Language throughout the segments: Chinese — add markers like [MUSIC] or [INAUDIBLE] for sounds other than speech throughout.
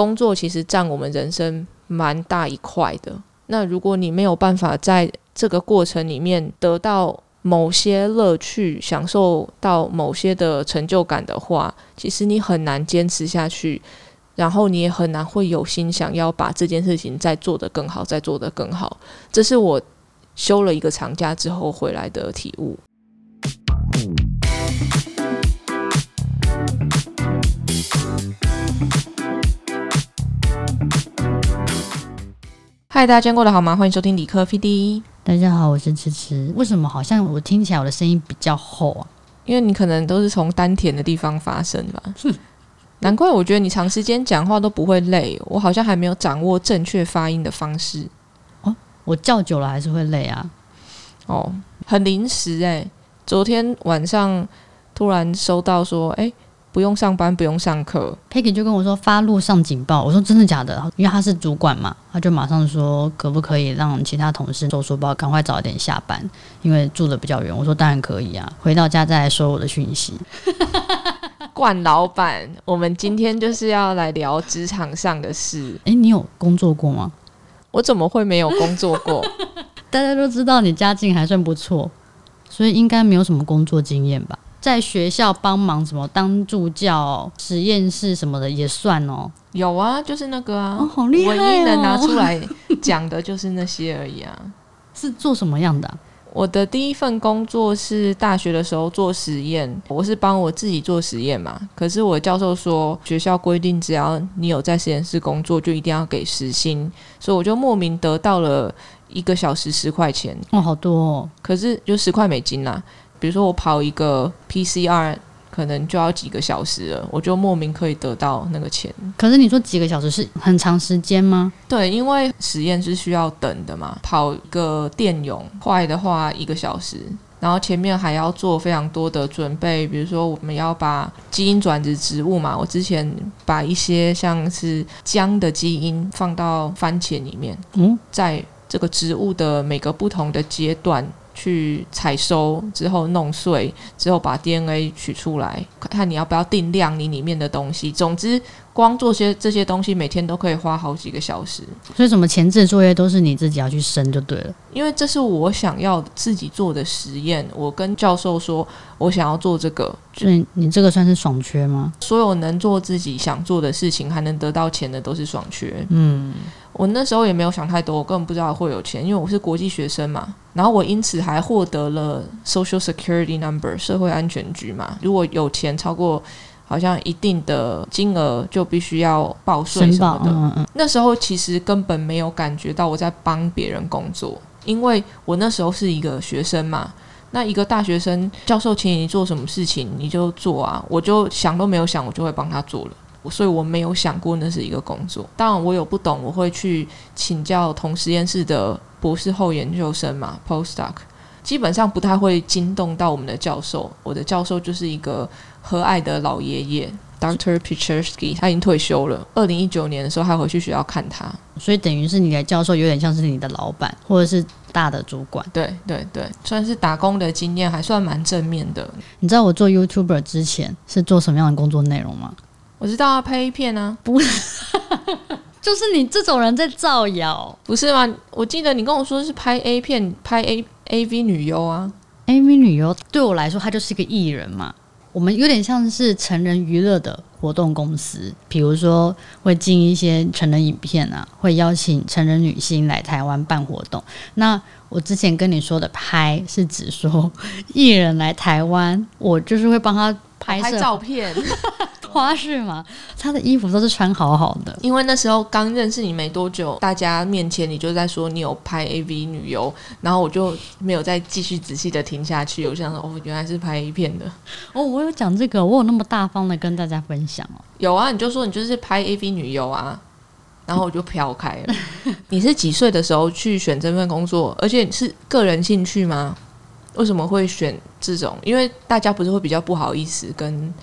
工作其实占我们人生蛮大一块的。那如果你没有办法在这个过程里面得到某些乐趣，享受到某些的成就感的话，其实你很难坚持下去，然后你也很难会有心想要把这件事情再做得更好，再做得更好。这是我休了一个长假之后回来的体悟。嗨，大家今天过得好吗？欢迎收听理科 PD。大家好，我是迟迟。为什么好像我听起来我的声音比较厚啊？因为你可能都是从丹田的地方发声吧。难怪我觉得你长时间讲话都不会累。我好像还没有掌握正确发音的方式。哦，我叫久了还是会累啊。哦，很临时哎。昨天晚上突然收到说，哎。不用上班，不用上课。Peggy 就跟我说发路上警报，我说真的假的？因为他是主管嘛，他就马上说可不可以让其他同事收书包，赶快早一点下班，因为住的比较远。我说当然可以啊，回到家再来收我的讯息。[LAUGHS] 冠老板，我们今天就是要来聊职场上的事。诶，你有工作过吗？我怎么会没有工作过？[LAUGHS] 大家都知道你家境还算不错，所以应该没有什么工作经验吧？在学校帮忙什么当助教、实验室什么的也算哦。有啊，就是那个啊，好厉害唯一能拿出来讲的就是那些而已啊。是做什么样的？我的第一份工作是大学的时候做实验，我是帮我自己做实验嘛。可是我教授说学校规定，只要你有在实验室工作，就一定要给时薪，所以我就莫名得到了一个小时十块钱。哦，好多哦。可是就十块美金啦。比如说我跑一个 PCR，可能就要几个小时了，我就莫名可以得到那个钱。可是你说几个小时是很长时间吗？对，因为实验是需要等的嘛，跑一个电泳快的话一个小时，然后前面还要做非常多的准备，比如说我们要把基因转殖植物嘛，我之前把一些像是姜的基因放到番茄里面，嗯，在这个植物的每个不同的阶段。去采收之后弄碎之后把 DNA 取出来，看你要不要定量你里面的东西。总之。光做些这些东西，每天都可以花好几个小时。所以，什么前置作业都是你自己要去生就对了。因为这是我想要自己做的实验。我跟教授说，我想要做这个。所以，你这个算是爽缺吗？所有能做自己想做的事情，还能得到钱的，都是爽缺。嗯，我那时候也没有想太多，我根本不知道会有钱，因为我是国际学生嘛。然后我因此还获得了 Social Security Number 社会安全局嘛。如果有钱超过。好像一定的金额就必须要报税什么的。那时候其实根本没有感觉到我在帮别人工作，因为我那时候是一个学生嘛。那一个大学生，教授请你做什么事情你就做啊，我就想都没有想，我就会帮他做了。所以我没有想过那是一个工作。当然我有不懂，我会去请教同实验室的博士后研究生嘛，postdoc。基本上不太会惊动到我们的教授。我的教授就是一个和蔼的老爷爷，Dr. Pichersky，他已经退休了。二零一九年的时候还回去学校看他，所以等于是你的教授有点像是你的老板，或者是大的主管。对对对，算是打工的经验还算蛮正面的。你知道我做 YouTuber 之前是做什么样的工作内容吗？我知道啊拍 A 片啊，不是。[LAUGHS] 就是你这种人在造谣，不是吗？我记得你跟我说是拍 A 片，拍 A A V 女优啊。A V 女优对我来说，她就是一个艺人嘛。我们有点像是成人娱乐的活动公司，比如说会进一些成人影片啊，会邀请成人女星来台湾办活动。那我之前跟你说的拍，是指说艺人来台湾，我就是会帮他拍摄照片。[LAUGHS] 花絮嘛，他的衣服都是穿好好的。因为那时候刚认识你没多久，大家面前你就在说你有拍 AV 女优，然后我就没有再继续仔细的听下去。我想说，哦，原来是拍 A 片的。哦，我有讲这个，我有那么大方的跟大家分享哦。有啊，你就说你就是拍 AV 女优啊，然后我就飘开了。[LAUGHS] 你是几岁的时候去选这份工作？而且是个人兴趣吗？为什么会选这种？因为大家不是会比较不好意思跟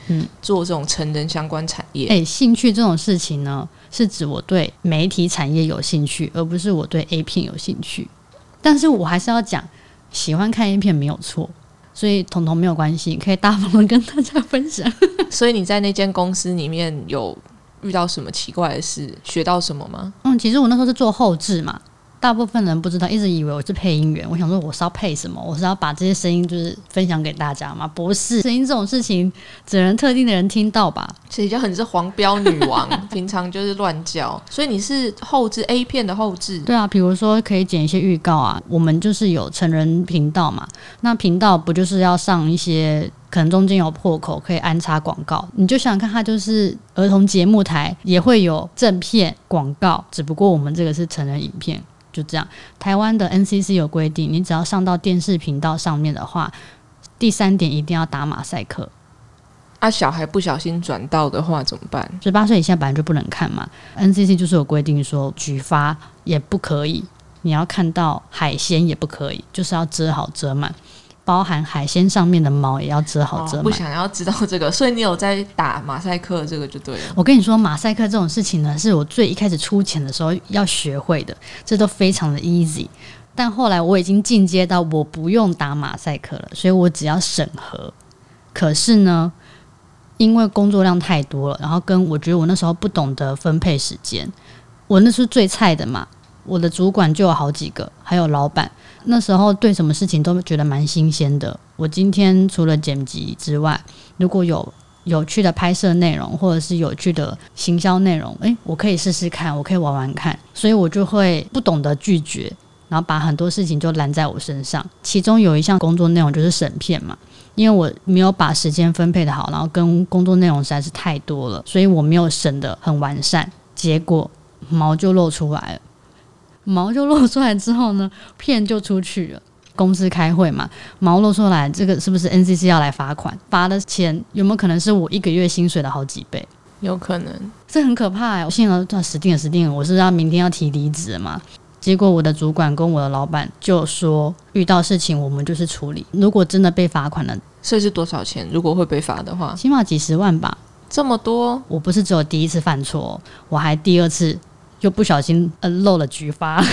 做这种成人相关产业。哎，兴趣这种事情呢，是指我对媒体产业有兴趣，而不是我对 A 片有兴趣。但是我还是要讲，喜欢看 A 片没有错，所以彤彤没有关系，可以大方的跟大家分享。[LAUGHS] [LAUGHS] 所以你在那间公司里面有。遇到什么奇怪的事，学到什么吗？嗯，其实我那时候是做后置嘛。大部分人不知道，一直以为我是配音员。我想说，我是要配什么？我是要把这些声音就是分享给大家吗？不是，声音这种事情只能特定的人听到吧？所以就很是黄标女王，平常就是乱叫。所以你是后置 A 片的后置？对啊，比如说可以剪一些预告啊。我们就是有成人频道嘛，那频道不就是要上一些可能中间有破口，可以安插广告？你就想想看，它就是儿童节目台也会有正片广告，只不过我们这个是成人影片。就这样，台湾的 NCC 有规定，你只要上到电视频道上面的话，第三点一定要打马赛克。啊，小孩不小心转到的话怎么办？十八岁以下本来就不能看嘛。NCC 就是有规定说，举发也不可以，你要看到海鲜也不可以，就是要遮好遮满。包含海鲜上面的毛也要遮好遮满。不想要知道这个，所以你有在打马赛克，这个就对了。我跟你说，马赛克这种事情呢，是我最一开始出钱的时候要学会的，这都非常的 easy。但后来我已经进阶到我不用打马赛克了，所以我只要审核。可是呢，因为工作量太多了，然后跟我觉得我那时候不懂得分配时间，我那是最菜的嘛。我的主管就有好几个，还有老板。那时候对什么事情都觉得蛮新鲜的。我今天除了剪辑之外，如果有有趣的拍摄内容，或者是有趣的行销内容，诶，我可以试试看，我可以玩玩看。所以我就会不懂得拒绝，然后把很多事情就揽在我身上。其中有一项工作内容就是审片嘛，因为我没有把时间分配的好，然后跟工作内容实在是太多了，所以我没有审的很完善，结果毛就露出来了。毛就露出来之后呢，片就出去了。公司开会嘛，毛露出来，这个是不是 NCC 要来罚款？罚的钱有没有可能是我一个月薪水的好几倍？有可能，这很可怕哎！我信了，这死定了，死定了！我是要明天要提离职嘛？结果我的主管跟我的老板就说，遇到事情我们就是处理。如果真的被罚款了，这是多少钱？如果会被罚的话，起码几十万吧？这么多？我不是只有第一次犯错，我还第二次。又不小心呃漏了菊花，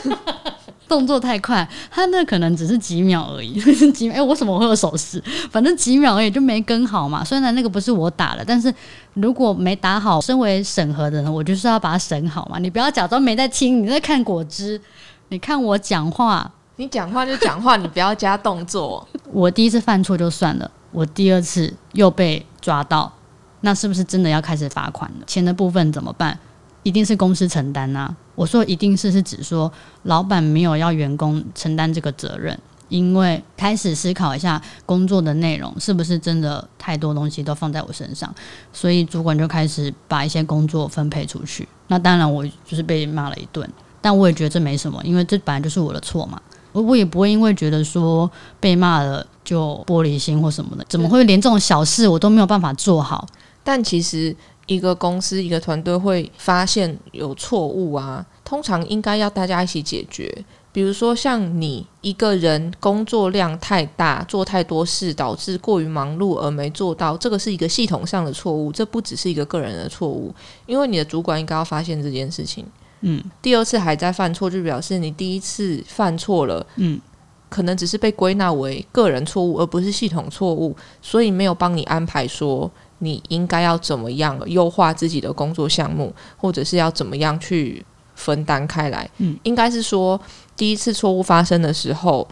[LAUGHS] 动作太快，他那可能只是几秒而已，[LAUGHS] 几秒哎，我怎么会有手势？反正几秒而已，就没跟好嘛。虽然那个不是我打的，但是如果没打好，身为审核的人，我就是要把它审好嘛。你不要假装没在听，你在看果汁，你看我讲话，你讲话就讲话，你不要加动作。[LAUGHS] 我第一次犯错就算了，我第二次又被抓到，那是不是真的要开始罚款了？钱的部分怎么办？一定是公司承担呐！我说一定是是指说，老板没有要员工承担这个责任，因为开始思考一下工作的内容是不是真的太多东西都放在我身上，所以主管就开始把一些工作分配出去。那当然我就是被骂了一顿，但我也觉得这没什么，因为这本来就是我的错嘛。我我也不会因为觉得说被骂了就玻璃心或什么的，怎么会连这种小事我都没有办法做好？但其实。一个公司、一个团队会发现有错误啊，通常应该要大家一起解决。比如说，像你一个人工作量太大，做太多事，导致过于忙碌而没做到，这个是一个系统上的错误，这不只是一个个人的错误。因为你的主管应该要发现这件事情。嗯，第二次还在犯错，就表示你第一次犯错了。嗯，可能只是被归纳为个人错误，而不是系统错误，所以没有帮你安排说。你应该要怎么样优化自己的工作项目，或者是要怎么样去分担开来？嗯，应该是说第一次错误发生的时候，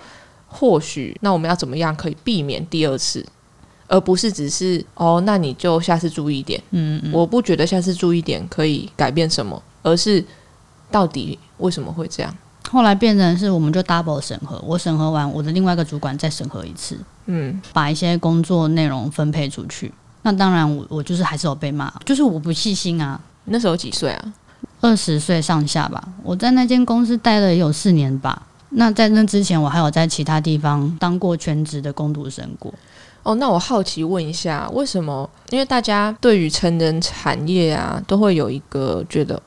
或许那我们要怎么样可以避免第二次，而不是只是哦，那你就下次注意点。嗯嗯，我不觉得下次注意点可以改变什么，而是到底为什么会这样？后来变成是我们就 double 审核，我审核完，我的另外一个主管再审核一次。嗯，把一些工作内容分配出去。那当然，我我就是还是有被骂，就是我不细心啊。那时候几岁啊？二十岁上下吧。我在那间公司待了有四年吧。那在那之前，我还有在其他地方当过全职的工读生过。哦，那我好奇问一下，为什么？因为大家对于成人产业啊，都会有一个觉得。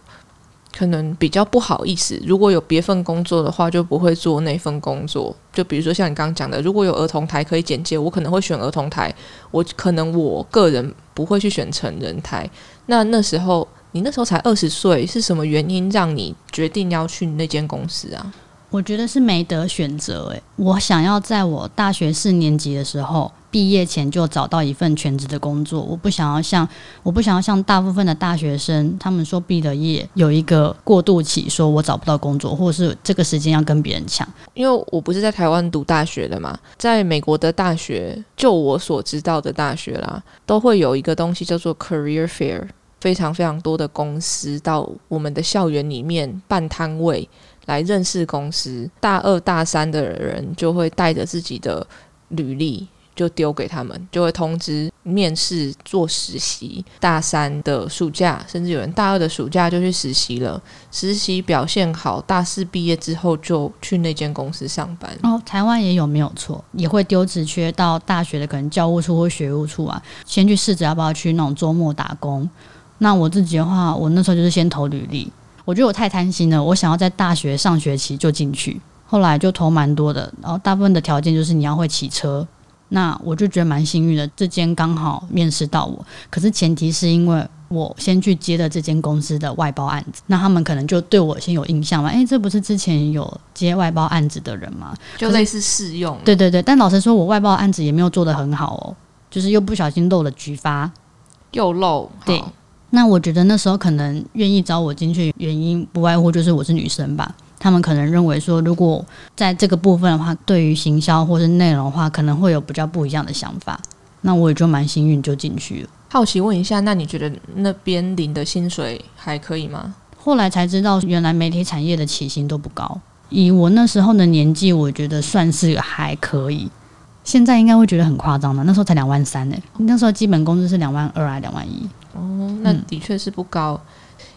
可能比较不好意思，如果有别份工作的话，就不会做那份工作。就比如说像你刚刚讲的，如果有儿童台可以简介，我可能会选儿童台。我可能我个人不会去选成人台。那那时候你那时候才二十岁，是什么原因让你决定要去那间公司啊？我觉得是没得选择。诶，我想要在我大学四年级的时候。毕业前就找到一份全职的工作。我不想要像我不想要像大部分的大学生，他们说毕了业有一个过渡期，说我找不到工作，或者是这个时间要跟别人抢。因为我不是在台湾读大学的嘛，在美国的大学，就我所知道的大学啦，都会有一个东西叫做 career fair，非常非常多的公司到我们的校园里面办摊位。来认识公司，大二大三的人就会带着自己的履历就丢给他们，就会通知面试做实习。大三的暑假，甚至有人大二的暑假就去实习了，实习表现好，大四毕业之后就去那间公司上班。哦，台湾也有没有错，也会丢职缺到大学的可能教务处或学务处啊，先去试着要不要去那种周末打工。那我自己的话，我那时候就是先投履历。我觉得我太贪心了，我想要在大学上学期就进去，后来就投蛮多的，然后大部分的条件就是你要会骑车，那我就觉得蛮幸运的，这间刚好面试到我，可是前提是因为我先去接了这间公司的外包案子，那他们可能就对我先有印象嘛，诶，这不是之前有接外包案子的人吗？就类似试用。对对对，但老实说，我外包案子也没有做得很好哦，就是又不小心漏了局发，又漏，对。那我觉得那时候可能愿意找我进去，原因不外乎就是我是女生吧。他们可能认为说，如果在这个部分的话，对于行销或是内容的话，可能会有比较不一样的想法。那我也就蛮幸运就进去了。好奇问一下，那你觉得那边领的薪水还可以吗？后来才知道，原来媒体产业的起薪都不高。以我那时候的年纪，我觉得算是还可以。现在应该会觉得很夸张的，那时候才两万三呢。那时候基本工资是两万二啊两万一。哦，那的确是不高。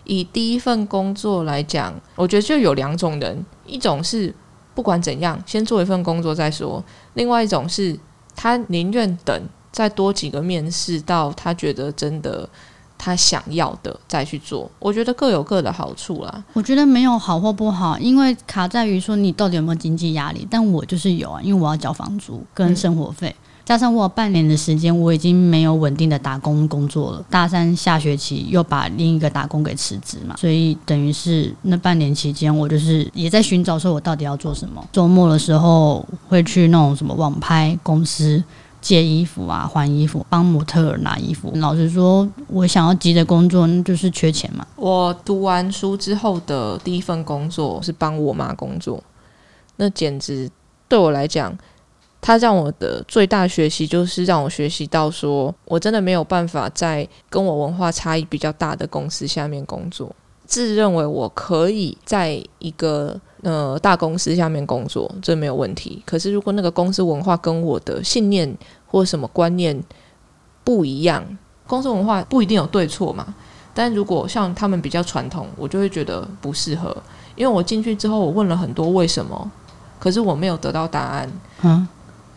以第一份工作来讲，我觉得就有两种人：一种是不管怎样先做一份工作再说；另外一种是他宁愿等再多几个面试，到他觉得真的他想要的再去做。我觉得各有各的好处啦。我觉得没有好或不好，因为卡在于说你到底有没有经济压力。但我就是有啊，因为我要交房租跟生活费。加上我半年的时间，我已经没有稳定的打工工作了。大三下学期又把另一个打工给辞职嘛，所以等于是那半年期间，我就是也在寻找说我到底要做什么。周末的时候会去那种什么网拍公司借衣服啊、换衣服，帮模特拿衣服。老实说，我想要急的工作那就是缺钱嘛。我读完书之后的第一份工作是帮我妈工作，那简直对我来讲。他让我的最大学习就是让我学习到，说我真的没有办法在跟我文化差异比较大的公司下面工作。自认为我可以在一个呃大公司下面工作，这没有问题。可是如果那个公司文化跟我的信念或什么观念不一样，公司文化不一定有对错嘛。但如果像他们比较传统，我就会觉得不适合。因为我进去之后，我问了很多为什么，可是我没有得到答案。嗯。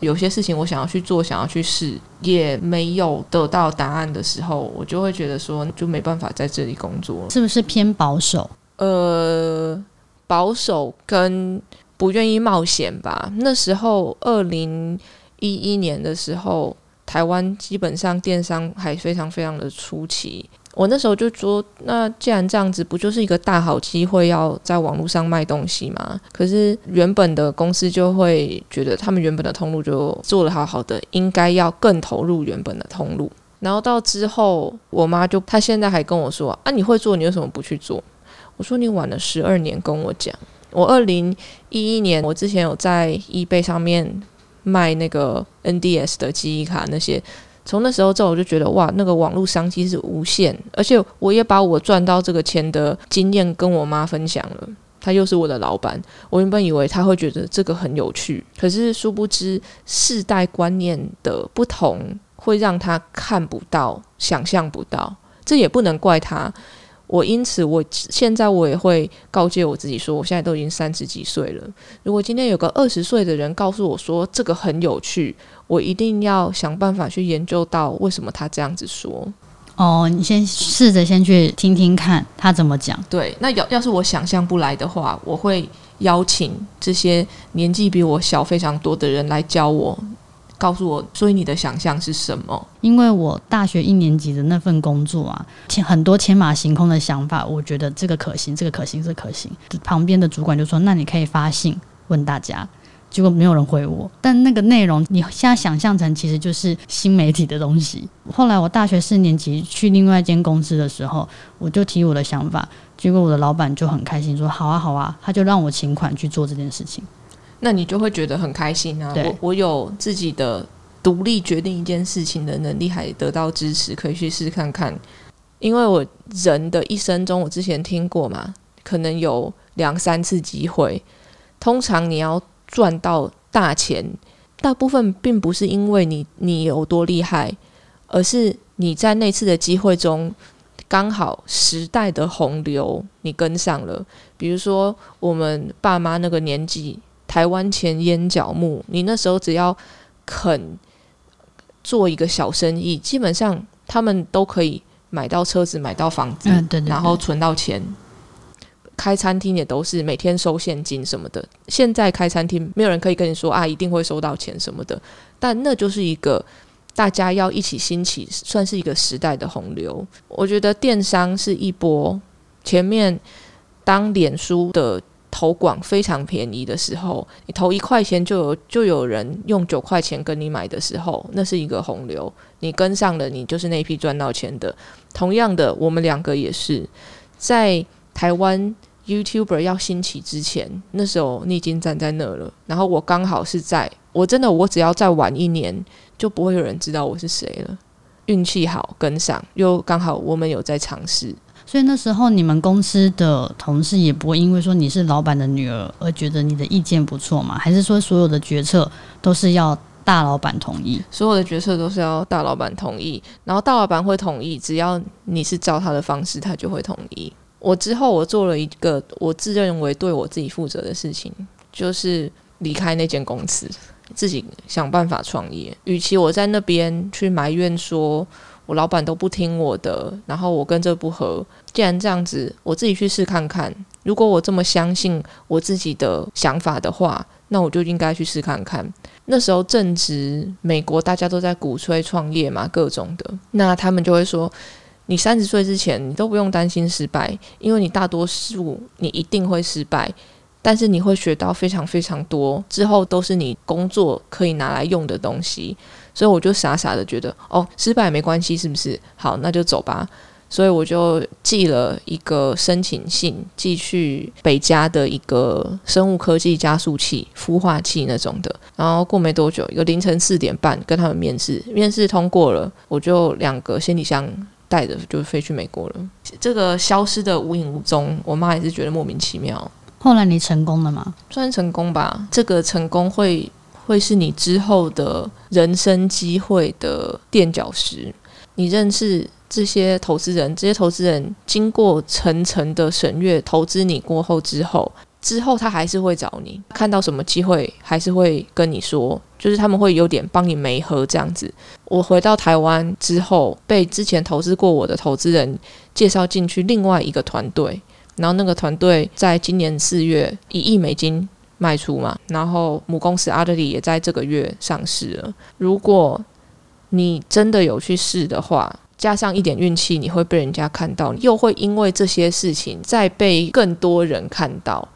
有些事情我想要去做，想要去试，也没有得到答案的时候，我就会觉得说，就没办法在这里工作，是不是偏保守？呃，保守跟不愿意冒险吧。那时候，二零一一年的时候，台湾基本上电商还非常非常的初期。我那时候就说，那既然这样子，不就是一个大好机会，要在网络上卖东西吗？可是原本的公司就会觉得，他们原本的通路就做得好好的，应该要更投入原本的通路。然后到之后，我妈就她现在还跟我说啊，你会做，你为什么不去做？我说你晚了十二年跟我讲，我二零一一年，我之前有在 eBay 上面卖那个 NDS 的记忆卡那些。从那时候之后，我就觉得哇，那个网络商机是无限，而且我也把我赚到这个钱的经验跟我妈分享了。她又是我的老板，我原本以为她会觉得这个很有趣，可是殊不知世代观念的不同会让她看不到、想象不到。这也不能怪她。我因此，我现在我也会告诫我自己说，我现在都已经三十几岁了。如果今天有个二十岁的人告诉我说这个很有趣，我一定要想办法去研究到为什么他这样子说。哦，你先试着先去听听看他怎么讲。对，那要要是我想象不来的话，我会邀请这些年纪比我小非常多的人来教我。告诉我，所以你的想象是什么？因为我大学一年级的那份工作啊，很多天马行空的想法，我觉得这个可行，这个可行是可行。旁边的主管就说：“那你可以发信问大家，结果没有人回我。但那个内容，你现在想象成其实就是新媒体的东西。后来我大学四年级去另外一间公司的时候，我就提我的想法，结果我的老板就很开心，说好啊好啊，他就让我请款去做这件事情。那你就会觉得很开心啊！我我有自己的独立决定一件事情的能力，还得到支持，可以去试看看。因为我人的一生中，我之前听过嘛，可能有两三次机会。通常你要赚到大钱，大部分并不是因为你你有多厉害，而是你在那次的机会中，刚好时代的洪流你跟上了。比如说我们爸妈那个年纪，台湾前烟角木，你那时候只要肯做一个小生意，基本上他们都可以。买到车子，买到房子，然后存到钱。开餐厅也都是每天收现金什么的。现在开餐厅，没有人可以跟你说啊，一定会收到钱什么的。但那就是一个大家要一起兴起，算是一个时代的洪流。我觉得电商是一波。前面当脸书的。投广非常便宜的时候，你投一块钱就有就有人用九块钱跟你买的时候，那是一个洪流，你跟上了，你就是那批赚到钱的。同样的，我们两个也是在台湾 YouTuber 要兴起之前，那时候你已经站在那了，然后我刚好是在，我真的我只要再晚一年，就不会有人知道我是谁了。运气好跟上，又刚好我们有在尝试。所以那时候你们公司的同事也不会因为说你是老板的女儿而觉得你的意见不错嘛？还是说所有的决策都是要大老板同意？所有的决策都是要大老板同意，然后大老板会同意，只要你是照他的方式，他就会同意。我之后我做了一个我自认为对我自己负责的事情，就是离开那间公司，自己想办法创业。与其我在那边去埋怨说。老板都不听我的，然后我跟这不合。既然这样子，我自己去试看看。如果我这么相信我自己的想法的话，那我就应该去试看看。那时候正值美国大家都在鼓吹创业嘛，各种的，那他们就会说，你三十岁之前你都不用担心失败，因为你大多数你一定会失败。但是你会学到非常非常多，之后都是你工作可以拿来用的东西，所以我就傻傻的觉得，哦，失败没关系，是不是？好，那就走吧。所以我就寄了一个申请信，寄去北加的一个生物科技加速器、孵化器那种的。然后过没多久，一个凌晨四点半跟他们面试，面试通过了，我就两个行李箱带着就飞去美国了。这个消失的无影无踪，我妈也是觉得莫名其妙。后来你成功了吗？算成功吧。这个成功会会是你之后的人生机会的垫脚石。你认识这些投资人，这些投资人经过层层的审阅，投资你过后之后，之后他还是会找你，看到什么机会还是会跟你说，就是他们会有点帮你媒合这样子。我回到台湾之后，被之前投资过我的投资人介绍进去另外一个团队。然后那个团队在今年四月一亿美金卖出嘛，然后母公司阿德里也在这个月上市了。如果你真的有去试的话，加上一点运气，你会被人家看到，又会因为这些事情再被更多人看到。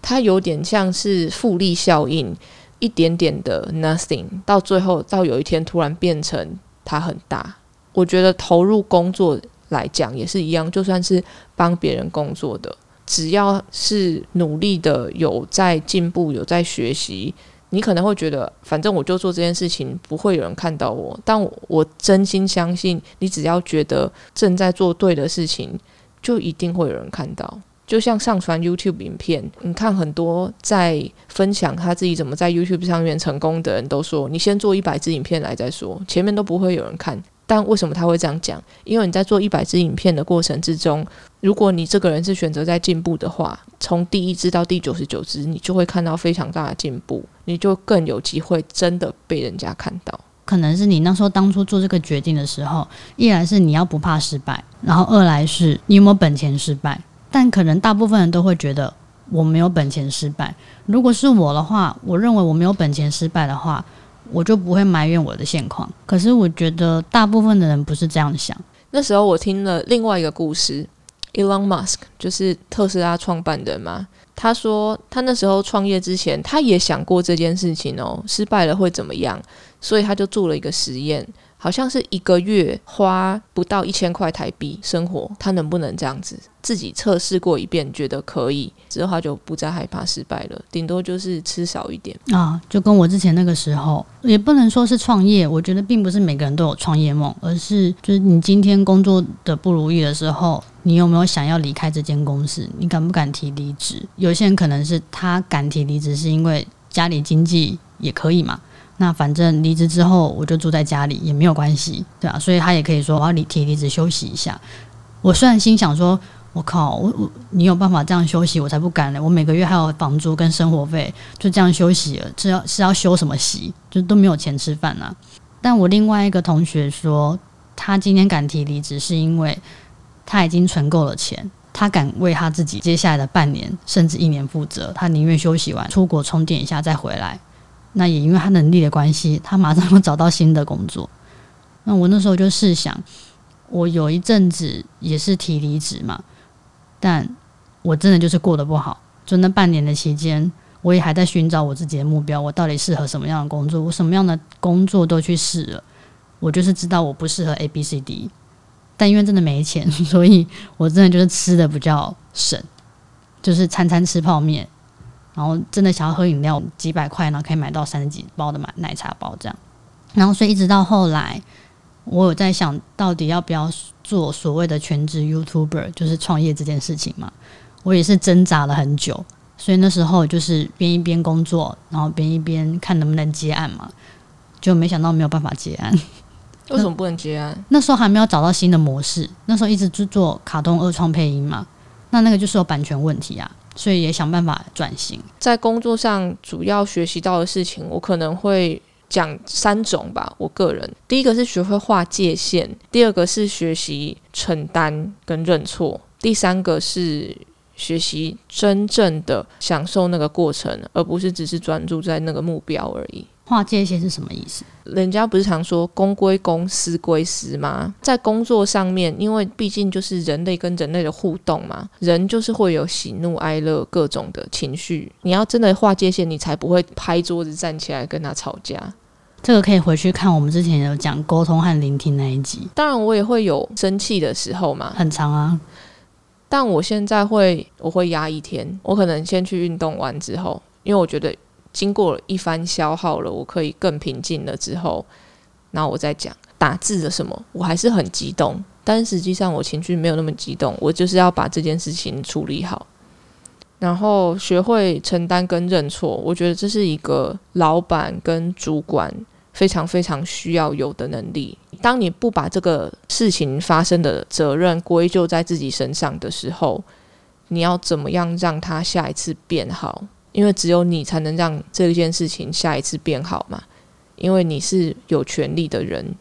它有点像是复利效应，一点点的 nothing，到最后到有一天突然变成它很大。我觉得投入工作。来讲也是一样，就算是帮别人工作的，只要是努力的，有在进步，有在学习，你可能会觉得，反正我就做这件事情，不会有人看到我。但我真心相信，你只要觉得正在做对的事情，就一定会有人看到。就像上传 YouTube 影片，你看很多在分享他自己怎么在 YouTube 上面成功的人都说，你先做一百支影片来再说，前面都不会有人看。但为什么他会这样讲？因为你在做一百支影片的过程之中，如果你这个人是选择在进步的话，从第一支到第九十九支，你就会看到非常大的进步，你就更有机会真的被人家看到。可能是你那时候当初做这个决定的时候，一来是你要不怕失败，然后二来是你有没有本钱失败。但可能大部分人都会觉得我没有本钱失败。如果是我的话，我认为我没有本钱失败的话。我就不会埋怨我的现况，可是我觉得大部分的人不是这样想。那时候我听了另外一个故事，Elon Musk 就是特斯拉创办人嘛。他说他那时候创业之前，他也想过这件事情哦，失败了会怎么样？所以他就做了一个实验。好像是一个月花不到一千块台币生活，他能不能这样子？自己测试过一遍，觉得可以之后，他就不再害怕失败了。顶多就是吃少一点啊，就跟我之前那个时候，也不能说是创业。我觉得并不是每个人都有创业梦，而是就是你今天工作的不如意的时候，你有没有想要离开这间公司？你敢不敢提离职？有些人可能是他敢提离职，是因为家里经济也可以嘛。那反正离职之后，我就住在家里也没有关系，对啊，所以他也可以说我要离提离职休息一下。我虽然心想说，我靠，我我你有办法这样休息，我才不敢呢。我每个月还有房租跟生活费，就这样休息了，是要是要休什么息？就都没有钱吃饭啊。但我另外一个同学说，他今天敢提离职，是因为他已经存够了钱，他敢为他自己接下来的半年甚至一年负责，他宁愿休息完出国充电一下再回来。那也因为他能力的关系，他马上会找到新的工作。那我那时候就试想，我有一阵子也是提离职嘛，但我真的就是过得不好。就那半年的期间，我也还在寻找我自己的目标，我到底适合什么样的工作？我什么样的工作都去试了，我就是知道我不适合 A、B、C、D。但因为真的没钱，[LAUGHS] 所以我真的就是吃的比较省，就是餐餐吃泡面。然后真的想要喝饮料，几百块呢可以买到三十几包的奶奶茶包这样。然后所以一直到后来，我有在想到底要不要做所谓的全职 YouTuber，就是创业这件事情嘛。我也是挣扎了很久，所以那时候就是边一边工作，然后边一边看能不能接案嘛。就没想到没有办法接案。为什么不能接案？那时候还没有找到新的模式，那时候一直就做卡通二创配音嘛。那那个就是有版权问题啊。所以也想办法转型，在工作上主要学习到的事情，我可能会讲三种吧。我个人，第一个是学会划界限，第二个是学习承担跟认错，第三个是学习真正的享受那个过程，而不是只是专注在那个目标而已。划界限是什么意思？人家不是常说公归公，私归私吗？在工作上面，因为毕竟就是人类跟人类的互动嘛，人就是会有喜怒哀乐各种的情绪。你要真的划界限，你才不会拍桌子站起来跟他吵架。这个可以回去看我们之前有讲沟通和聆听那一集。当然，我也会有生气的时候嘛，很长啊。但我现在会，我会压一天，我可能先去运动完之后，因为我觉得。经过一番消耗了，我可以更平静了之后，然后我再讲打字的什么，我还是很激动，但实际上我情绪没有那么激动，我就是要把这件事情处理好，然后学会承担跟认错，我觉得这是一个老板跟主管非常非常需要有的能力。当你不把这个事情发生的责任归咎在自己身上的时候，你要怎么样让他下一次变好？因为只有你才能让这件事情下一次变好嘛，因为你是有权利的人。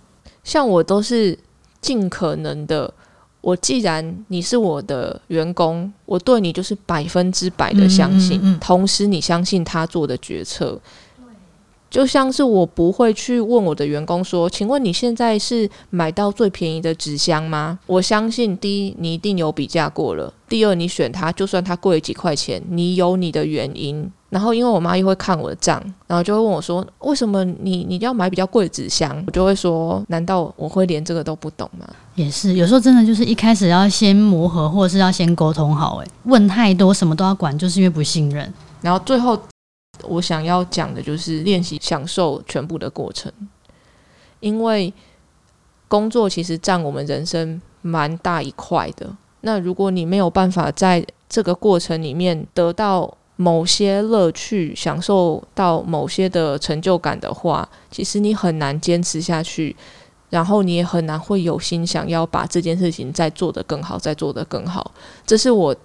像我都是尽可能的，我既然你是我的员工，我对你就是百分之百的相信，同时你相信他做的决策。就像是我不会去问我的员工说：“请问你现在是买到最便宜的纸箱吗？”我相信第一，你一定有比价过了；第二，你选它，就算它贵几块钱，你有你的原因。然后，因为我妈又会看我的账，然后就会问我说：“为什么你你要买比较贵的纸箱？”我就会说：“难道我会连这个都不懂吗？”也是，有时候真的就是一开始要先磨合，或者是要先沟通好。诶，问太多，什么都要管，就是因为不信任。然后最后。我想要讲的就是练习享受全部的过程，因为工作其实占我们人生蛮大一块的。那如果你没有办法在这个过程里面得到某些乐趣，享受到某些的成就感的话，其实你很难坚持下去，然后你也很难会有心想要把这件事情再做得更好，再做得更好。这是我。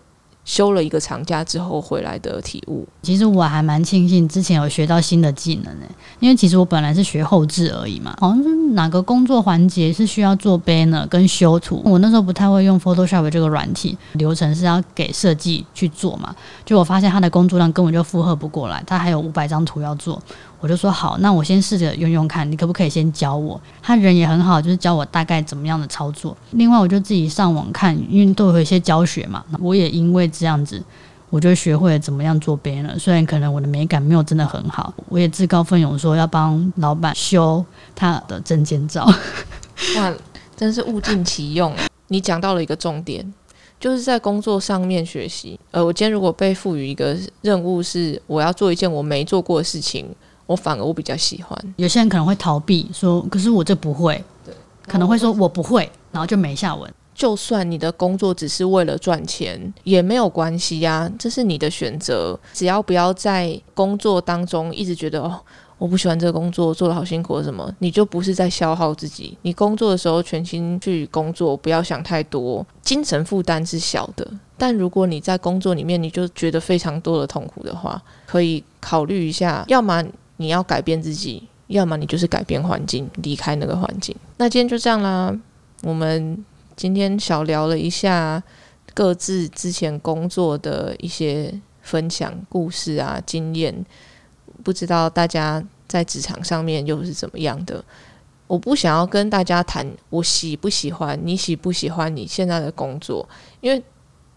休了一个长假之后回来的体悟，其实我还蛮庆幸之前有学到新的技能呢，因为其实我本来是学后置而已嘛，好像是哪个工作环节是需要做 banner 跟修图，我那时候不太会用 Photoshop 这个软体，流程是要给设计去做嘛，就我发现他的工作量根本就负荷不过来，他还有五百张图要做。我就说好，那我先试着用用看，你可不可以先教我？他人也很好，就是教我大概怎么样的操作。另外，我就自己上网看，因为都有一些教学嘛。我也因为这样子，我就学会了怎么样做 banner。虽然可能我的美感没有真的很好，我也自告奋勇说要帮老板修他的证件照。[LAUGHS] 哇，真是物尽其用！你讲到了一个重点，就是在工作上面学习。呃，我今天如果被赋予一个任务，是我要做一件我没做过的事情，我反而我比较喜欢。有些人可能会逃避，说：“可是我这不会。”对，可能会说：“我不会。”然后就没下文。就算你的工作只是为了赚钱，也没有关系呀，这是你的选择。只要不要在工作当中一直觉得哦。我不喜欢这个工作，做的好辛苦，什么？你就不是在消耗自己。你工作的时候全心去工作，不要想太多，精神负担是小的。但如果你在工作里面，你就觉得非常多的痛苦的话，可以考虑一下，要么你要改变自己，要么你就是改变环境，离开那个环境。那今天就这样啦，我们今天小聊了一下各自之前工作的一些分享故事啊经验。不知道大家在职场上面又是怎么样的？我不想要跟大家谈我喜不喜欢，你喜不喜欢你现在的工作，因为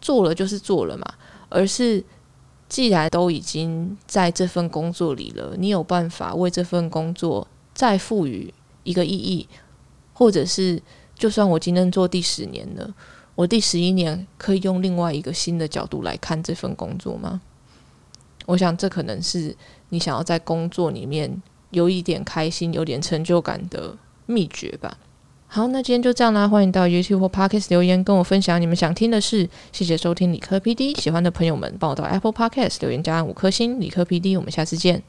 做了就是做了嘛。而是既然都已经在这份工作里了，你有办法为这份工作再赋予一个意义，或者是就算我今天做第十年了，我第十一年可以用另外一个新的角度来看这份工作吗？我想这可能是。你想要在工作里面有一点开心、有点成就感的秘诀吧。好，那今天就这样啦。欢迎到 YouTube 或 Podcast 留言跟我分享你们想听的事。谢谢收听理科 PD，喜欢的朋友们帮我到 Apple Podcast 留言加五颗星。理科 PD，我们下次见。